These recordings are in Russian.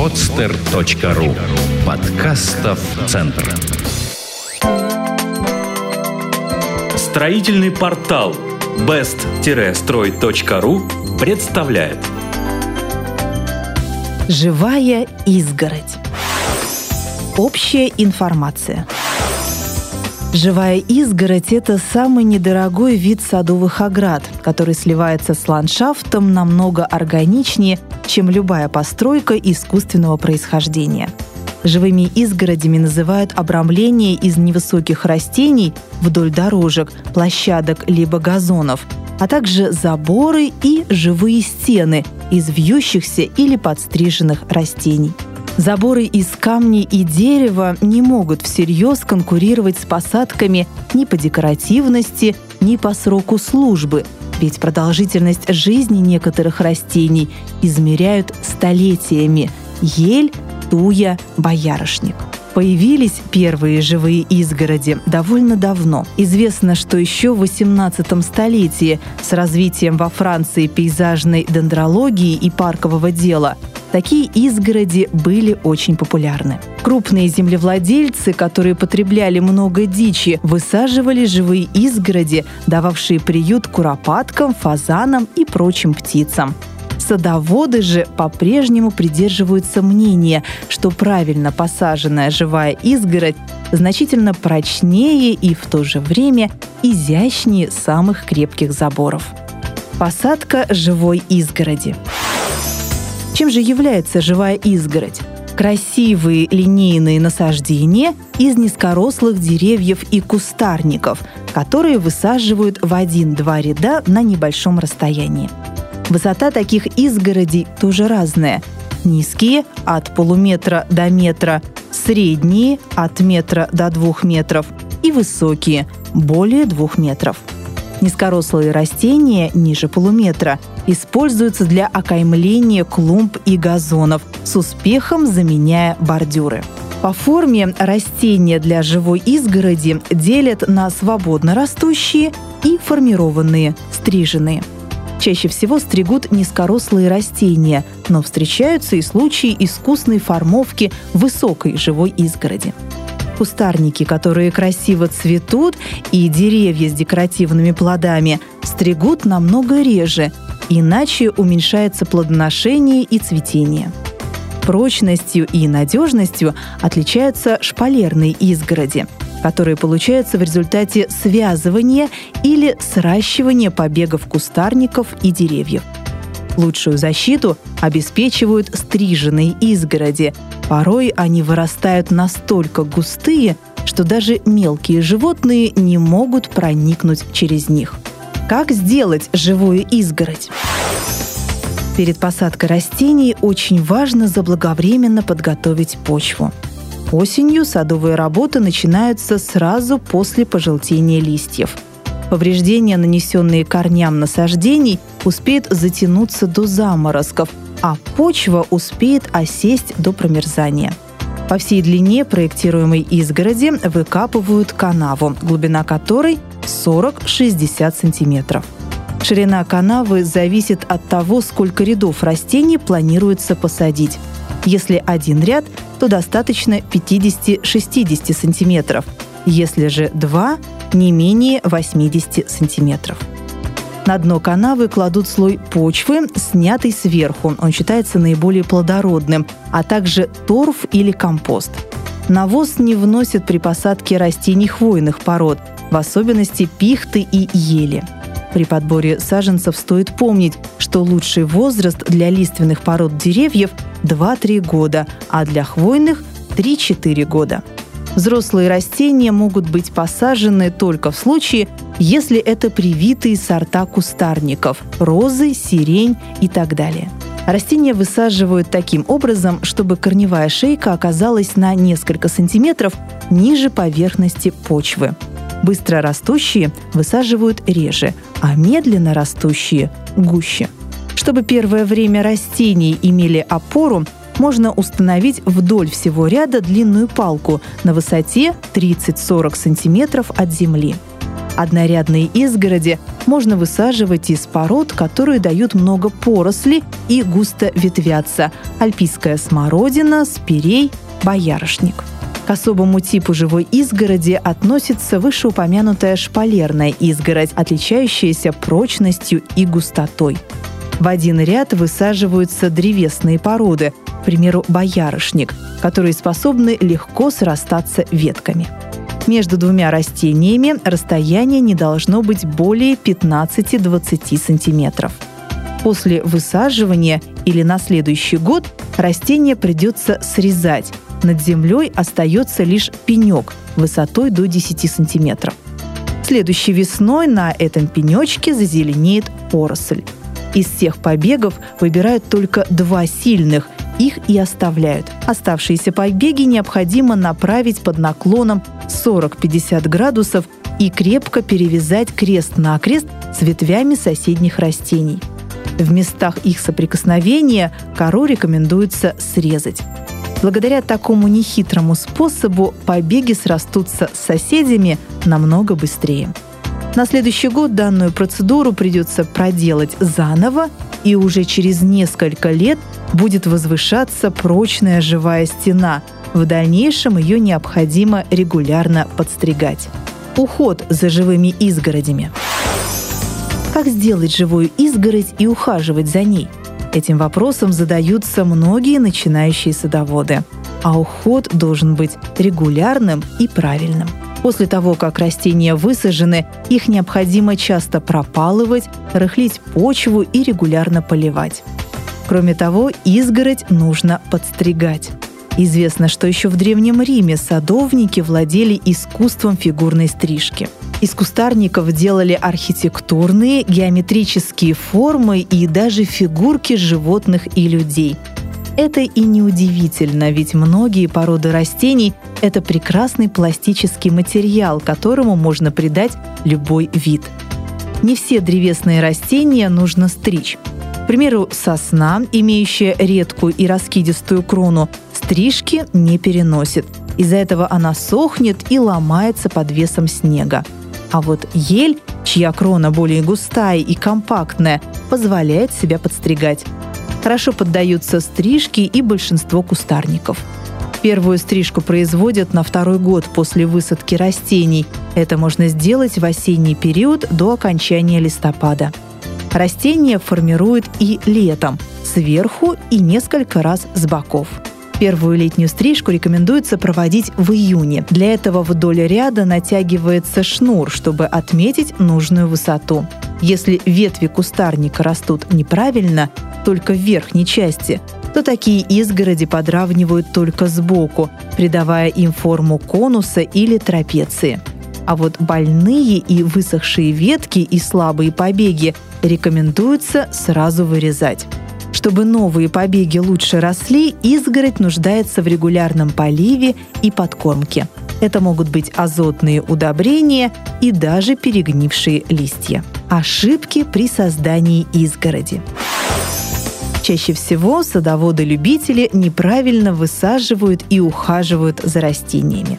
podster.ru Подкастов Центр Строительный портал best-строй.ру представляет Живая изгородь. Общая информация. Живая изгородь – это самый недорогой вид садовых оград, который сливается с ландшафтом намного органичнее, чем любая постройка искусственного происхождения. Живыми изгородями называют обрамление из невысоких растений вдоль дорожек, площадок либо газонов, а также заборы и живые стены из вьющихся или подстриженных растений – Заборы из камней и дерева не могут всерьез конкурировать с посадками ни по декоративности, ни по сроку службы, ведь продолжительность жизни некоторых растений измеряют столетиями – ель, туя, боярышник. Появились первые живые изгороди довольно давно. Известно, что еще в XVIII столетии с развитием во Франции пейзажной дендрологии и паркового дела такие изгороди были очень популярны. Крупные землевладельцы, которые потребляли много дичи, высаживали живые изгороди, дававшие приют куропаткам, фазанам и прочим птицам. Садоводы же по-прежнему придерживаются мнения, что правильно посаженная живая изгородь значительно прочнее и в то же время изящнее самых крепких заборов. Посадка живой изгороди. Чем же является живая изгородь? красивые линейные насаждения из низкорослых деревьев и кустарников, которые высаживают в один-два ряда на небольшом расстоянии. Высота таких изгородей тоже разная. Низкие – от полуметра до метра, средние – от метра до двух метров и высокие – более двух метров. Низкорослые растения ниже полуметра используются для окаймления клумб и газонов, с успехом заменяя бордюры. По форме растения для живой изгороди делят на свободно растущие и формированные, стриженные – Чаще всего стригут низкорослые растения, но встречаются и случаи искусной формовки высокой живой изгороди. Кустарники, которые красиво цветут, и деревья с декоративными плодами стригут намного реже, иначе уменьшается плодоношение и цветение. Прочностью и надежностью отличаются шпалерные изгороди – которые получаются в результате связывания или сращивания побегов кустарников и деревьев. Лучшую защиту обеспечивают стриженные изгороди. Порой они вырастают настолько густые, что даже мелкие животные не могут проникнуть через них. Как сделать живую изгородь? Перед посадкой растений очень важно заблаговременно подготовить почву. Осенью садовые работы начинаются сразу после пожелтения листьев. Повреждения, нанесенные корням насаждений, успеют затянуться до заморозков, а почва успеет осесть до промерзания. По всей длине проектируемой изгороди выкапывают канаву, глубина которой 40-60 сантиметров. Ширина канавы зависит от того, сколько рядов растений планируется посадить. Если один ряд, то достаточно 50-60 сантиметров. Если же два, не менее 80 сантиметров. На дно канавы кладут слой почвы, снятый сверху. Он считается наиболее плодородным, а также торф или компост. Навоз не вносят при посадке растений хвойных пород, в особенности пихты и ели. При подборе саженцев стоит помнить, что лучший возраст для лиственных пород деревьев 2-3 года, а для хвойных 3-4 года. Взрослые растения могут быть посажены только в случае, если это привитые сорта кустарников – розы, сирень и так далее. Растения высаживают таким образом, чтобы корневая шейка оказалась на несколько сантиметров ниже поверхности почвы. Быстро растущие высаживают реже, а медленно растущие – гуще – чтобы первое время растений имели опору, можно установить вдоль всего ряда длинную палку на высоте 30-40 см от земли. Однорядные изгороди можно высаживать из пород, которые дают много поросли и густо ветвятся – альпийская смородина, спирей, боярышник. К особому типу живой изгороди относится вышеупомянутая шпалерная изгородь, отличающаяся прочностью и густотой. В один ряд высаживаются древесные породы, к примеру, боярышник, которые способны легко срастаться ветками. Между двумя растениями расстояние не должно быть более 15-20 сантиметров. После высаживания или на следующий год растение придется срезать. Над землей остается лишь пенек высотой до 10 сантиметров. Следующей весной на этом пенечке зазеленеет поросль. Из всех побегов выбирают только два сильных, их и оставляют. Оставшиеся побеги необходимо направить под наклоном 40-50 градусов и крепко перевязать крест-накрест с ветвями соседних растений. В местах их соприкосновения кору рекомендуется срезать. Благодаря такому нехитрому способу побеги срастутся с соседями намного быстрее. На следующий год данную процедуру придется проделать заново, и уже через несколько лет будет возвышаться прочная живая стена. В дальнейшем ее необходимо регулярно подстригать. Уход за живыми изгородями. Как сделать живую изгородь и ухаживать за ней? Этим вопросом задаются многие начинающие садоводы. А уход должен быть регулярным и правильным. После того, как растения высажены, их необходимо часто пропалывать, рыхлить почву и регулярно поливать. Кроме того, изгородь нужно подстригать. Известно, что еще в Древнем Риме садовники владели искусством фигурной стрижки. Из кустарников делали архитектурные, геометрические формы и даже фигурки животных и людей – это и неудивительно, ведь многие породы растений – это прекрасный пластический материал, которому можно придать любой вид. Не все древесные растения нужно стричь. К примеру, сосна, имеющая редкую и раскидистую крону, стрижки не переносит. Из-за этого она сохнет и ломается под весом снега. А вот ель, чья крона более густая и компактная, позволяет себя подстригать. Хорошо поддаются стрижки и большинство кустарников. Первую стрижку производят на второй год после высадки растений. Это можно сделать в осенний период до окончания листопада. Растения формируют и летом, сверху и несколько раз с боков. Первую летнюю стрижку рекомендуется проводить в июне. Для этого вдоль ряда натягивается шнур, чтобы отметить нужную высоту. Если ветви кустарника растут неправильно, только в верхней части, то такие изгороди подравнивают только сбоку, придавая им форму конуса или трапеции. А вот больные и высохшие ветки и слабые побеги рекомендуется сразу вырезать. Чтобы новые побеги лучше росли, изгородь нуждается в регулярном поливе и подкормке. Это могут быть азотные удобрения и даже перегнившие листья. Ошибки при создании изгороди. Чаще всего садоводы-любители неправильно высаживают и ухаживают за растениями.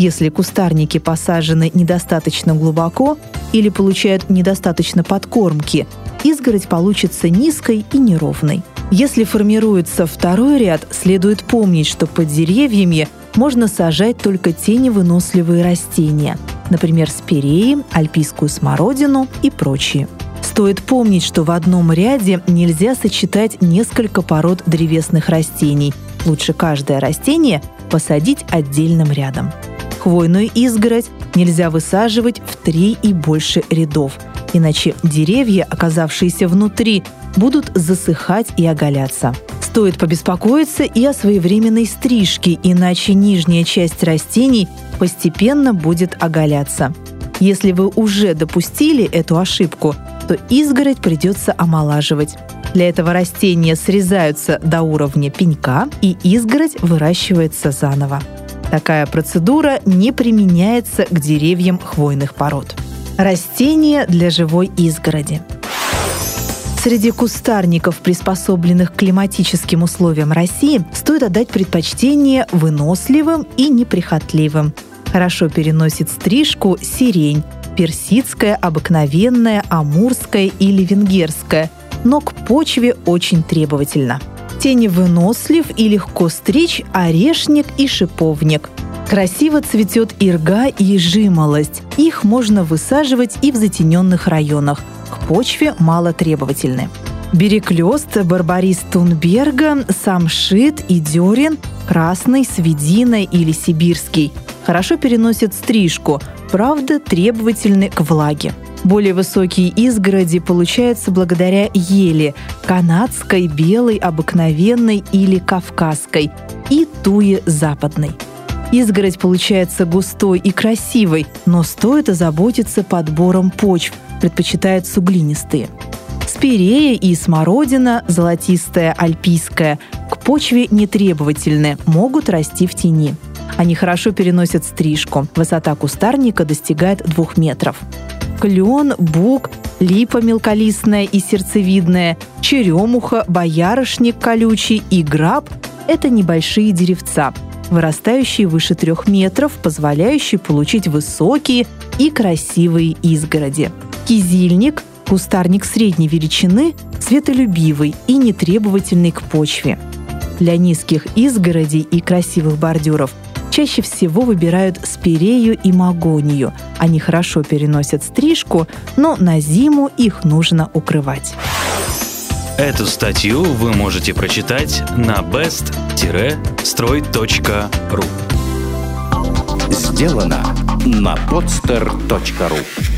Если кустарники посажены недостаточно глубоко или получают недостаточно подкормки, изгородь получится низкой и неровной. Если формируется второй ряд, следует помнить, что под деревьями можно сажать только теневыносливые растения, например, спиреи, альпийскую смородину и прочие. Стоит помнить, что в одном ряде нельзя сочетать несколько пород древесных растений. Лучше каждое растение посадить отдельным рядом. Хвойную изгородь нельзя высаживать в три и больше рядов, иначе деревья, оказавшиеся внутри, будут засыхать и оголяться. Стоит побеспокоиться и о своевременной стрижке, иначе нижняя часть растений постепенно будет оголяться. Если вы уже допустили эту ошибку, то изгородь придется омолаживать. Для этого растения срезаются до уровня пенька, и изгородь выращивается заново. Такая процедура не применяется к деревьям хвойных пород. Растения для живой изгороди. Среди кустарников, приспособленных к климатическим условиям России, стоит отдать предпочтение выносливым и неприхотливым. Хорошо переносит стрижку сирень, персидская, обыкновенная, амурская или венгерская, но к почве очень требовательна. Теневынослив и легко стричь орешник и шиповник. Красиво цветет ирга и жимолость. Их можно высаживать и в затененных районах. К почве мало требовательны. Береклёст, барбарис Тунберга, самшит и дёрин, красный, свединой или сибирский. Хорошо переносят стрижку, правда требовательны к влаге. Более высокие изгороди получаются благодаря ели – канадской, белой, обыкновенной или кавказской и туе западной. Изгородь получается густой и красивой, но стоит озаботиться подбором почв, предпочитают суглинистые. Спирея и смородина, золотистая, альпийская, к почве нетребовательны, могут расти в тени. Они хорошо переносят стрижку. Высота кустарника достигает двух метров. Клен, бук, липа мелколистная и сердцевидная, черемуха, боярышник колючий и граб – это небольшие деревца, вырастающие выше трех метров, позволяющие получить высокие и красивые изгороди. Кизильник – кустарник средней величины, светолюбивый и нетребовательный к почве. Для низких изгородей и красивых бордюров – чаще всего выбирают спирею и магонию. Они хорошо переносят стрижку, но на зиму их нужно укрывать. Эту статью вы можете прочитать на best-строй.ру Сделано на podster.ru